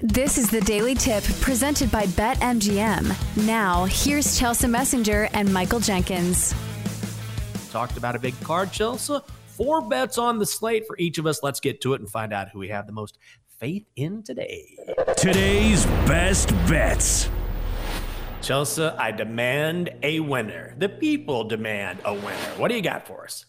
This is the Daily Tip presented by BetMGM. Now, here's Chelsea Messenger and Michael Jenkins. Talked about a big card, Chelsea. Four bets on the slate for each of us. Let's get to it and find out who we have the most faith in today. Today's best bets. Chelsea, I demand a winner. The people demand a winner. What do you got for us?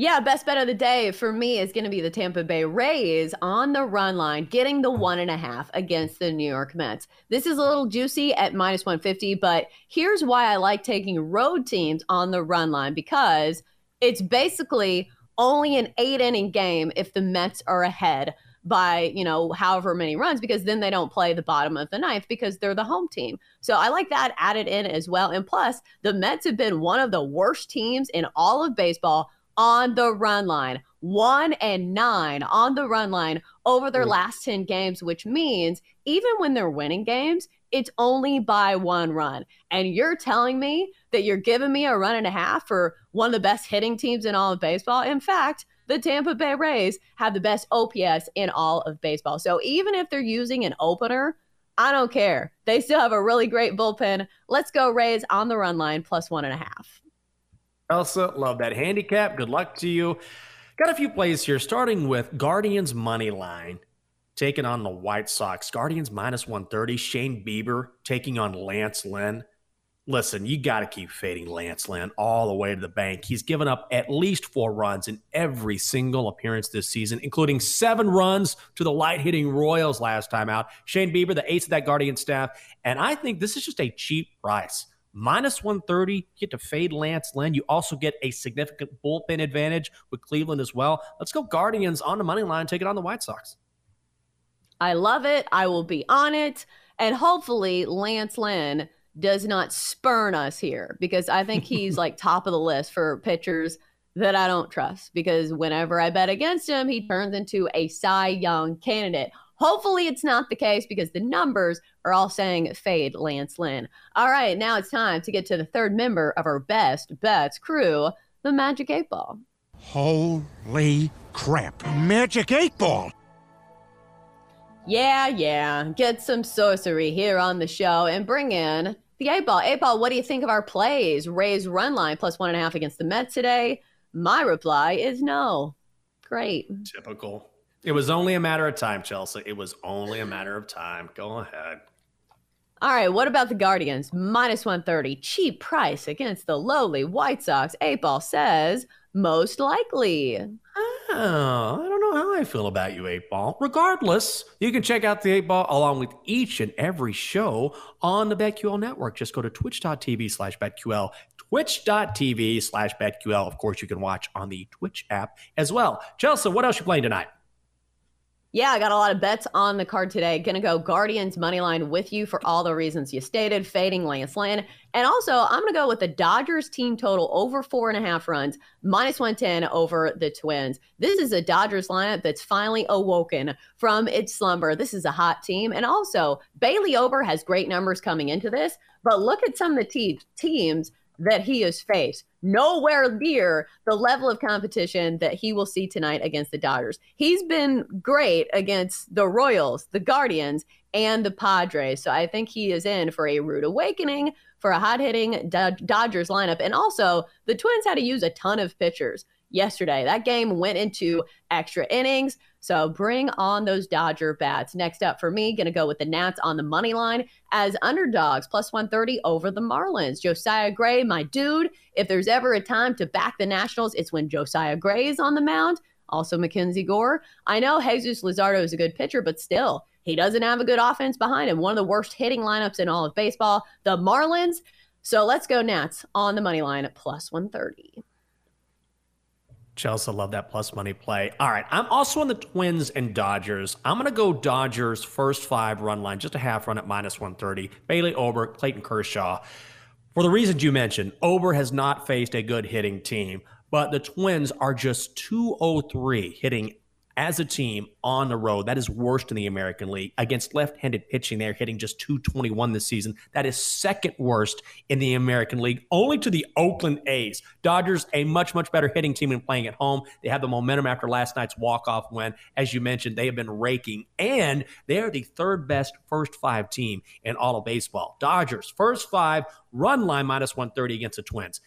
Yeah, best bet of the day for me is going to be the Tampa Bay Rays on the run line, getting the one and a half against the New York Mets. This is a little juicy at minus 150, but here's why I like taking road teams on the run line because it's basically only an eight inning game if the Mets are ahead by, you know, however many runs, because then they don't play the bottom of the ninth because they're the home team. So I like that added in as well. And plus, the Mets have been one of the worst teams in all of baseball on the run line. One and nine on the run line over their mm. last 10 games, which means even when they're winning games, it's only by one run. And you're telling me that you're giving me a run and a half for one of the best hitting teams in all of baseball. In fact, the Tampa Bay Rays have the best OPS in all of baseball. So even if they're using an opener, I don't care. They still have a really great bullpen. Let's go Rays on the run line plus one and a half. Elsa, love that handicap. Good luck to you. Got a few plays here, starting with Guardians money line taking on the White Sox. Guardians minus 130. Shane Bieber taking on Lance Lynn listen, you got to keep fading Lance Lynn all the way to the bank. He's given up at least four runs in every single appearance this season, including seven runs to the light hitting Royals last time out. Shane Bieber, the ace of that Guardian staff. And I think this is just a cheap price. Minus 130, you get to fade Lance Lynn. You also get a significant bullpen advantage with Cleveland as well. Let's go Guardians on the money line, take it on the White Sox. I love it. I will be on it. And hopefully, Lance Lynn does not spurn us here because I think he's like top of the list for pitchers that I don't trust because whenever I bet against him, he turns into a Cy Young candidate. Hopefully, it's not the case because the numbers are all saying fade Lance Lynn. All right, now it's time to get to the third member of our best bets crew, the Magic 8 Ball. Holy crap. Magic 8 Ball. Yeah, yeah. Get some sorcery here on the show and bring in the eight ball. Eight ball, what do you think of our plays? Rays run line plus one and a half against the Mets today. My reply is no. Great. Typical. It was only a matter of time, Chelsea. It was only a matter of time. Go ahead. All right, what about the Guardians? Minus 130. Cheap price against the lowly White Sox. Eight ball says most likely. Oh, I don't know how I feel about you, 8 Ball. Regardless, you can check out the 8 Ball along with each and every show on the BetQL network. Just go to twitch.tv slash BetQL, twitch.tv slash BetQL. Of course, you can watch on the Twitch app as well. Chelsea, what else you playing tonight? Yeah, I got a lot of bets on the card today. Gonna go Guardians money line with you for all the reasons you stated, fading Lance Lynn. And also, I'm gonna go with the Dodgers team total over four and a half runs, minus 110 over the Twins. This is a Dodgers lineup that's finally awoken from its slumber. This is a hot team. And also, Bailey Ober has great numbers coming into this, but look at some of the te- teams that he has faced. Nowhere near the level of competition that he will see tonight against the Dodgers. He's been great against the Royals, the Guardians, and the Padres. So I think he is in for a rude awakening for a hot hitting Dodgers lineup. And also, the Twins had to use a ton of pitchers yesterday. That game went into extra innings. So bring on those Dodger bats. Next up for me, gonna go with the Nats on the money line as underdogs, plus 130 over the Marlins. Josiah Gray, my dude. If there's ever a time to back the Nationals, it's when Josiah Gray is on the mound. Also, Mackenzie Gore. I know Jesus Luzardo is a good pitcher, but still, he doesn't have a good offense behind him. One of the worst hitting lineups in all of baseball. The Marlins. So let's go Nats on the money line at plus 130. Chelsea, love that plus money play. All right, I'm also on the Twins and Dodgers. I'm going to go Dodgers first five run line, just a half run at minus 130. Bailey Ober, Clayton Kershaw. For the reasons you mentioned, Ober has not faced a good hitting team, but the Twins are just 203 hitting as a team on the road. That is worst in the American League. Against left handed pitching, they're hitting just 221 this season. That is second worst in the American League, only to the Oakland A's. Dodgers, a much, much better hitting team and playing at home. They have the momentum after last night's walk off win. As you mentioned, they have been raking, and they are the third best first five team in all of baseball. Dodgers, first five, run line minus 130 against the Twins.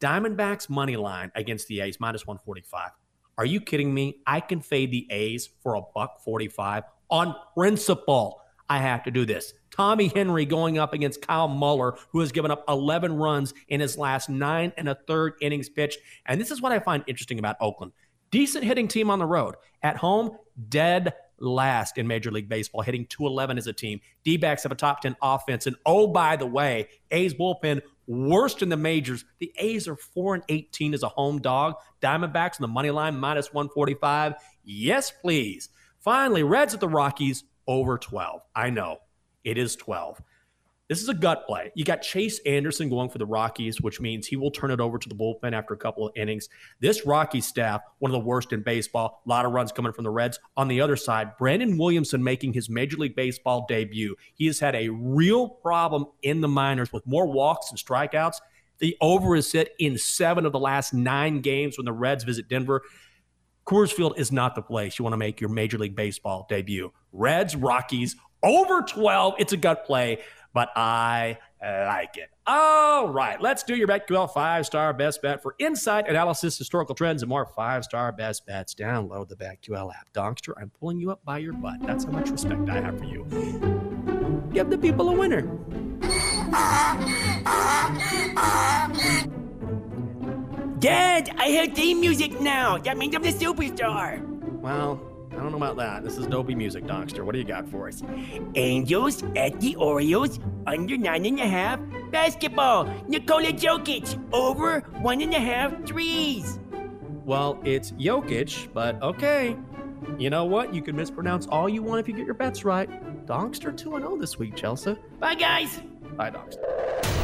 Diamondbacks money line against the A's minus 145. Are you kidding me? I can fade the A's for a buck 45 on principle. I have to do this. Tommy Henry going up against Kyle Muller, who has given up 11 runs in his last nine and a third innings pitched. And this is what I find interesting about Oakland. Decent hitting team on the road. At home, dead last in Major League Baseball, hitting 211 as a team. D backs have a top 10 offense. And oh, by the way, A's bullpen worst in the majors. The A's are 4 and 18 as a home dog. Diamondbacks on the money line minus 145. Yes, please. Finally, Reds at the Rockies over 12. I know it is 12. This is a gut play. You got Chase Anderson going for the Rockies, which means he will turn it over to the bullpen after a couple of innings. This Rocky staff, one of the worst in baseball, a lot of runs coming from the Reds. On the other side, Brandon Williamson making his Major League Baseball debut. He has had a real problem in the minors with more walks and strikeouts. The over is set in seven of the last nine games when the Reds visit Denver. Coors Field is not the place you want to make your Major League Baseball debut. Reds, Rockies, over 12. It's a gut play but I like it. All right, let's do your BetQL five star best bet for insight, analysis, historical trends, and more five star best bets. Download the BetQL app. Donkster, I'm pulling you up by your butt. That's how much respect I have for you. Give the people a winner. Dad, I hear theme music now. That means I'm the superstar. Well, don't know about that. This is dopey music, Donkster. What do you got for us? Angels at the Orioles, under nine and a half. Basketball, Nikola Jokic, over one and a half threes. Well, it's Jokic, but okay. You know what? You can mispronounce all you want if you get your bets right. Donkster 2 0 this week, Chelsea. Bye, guys. Bye, Donkster.